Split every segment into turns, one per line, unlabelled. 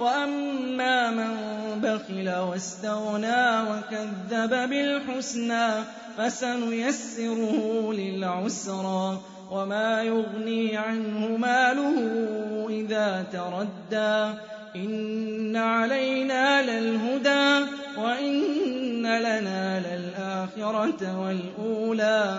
وأما من بخل واستغنى وكذب بالحسنى فسنيسره للعسرى وما يغني عنه ماله إذا تردى إن علينا للهدى وإن لنا للآخرة والأولى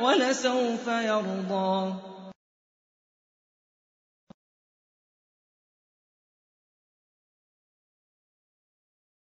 ولسوف يرضى.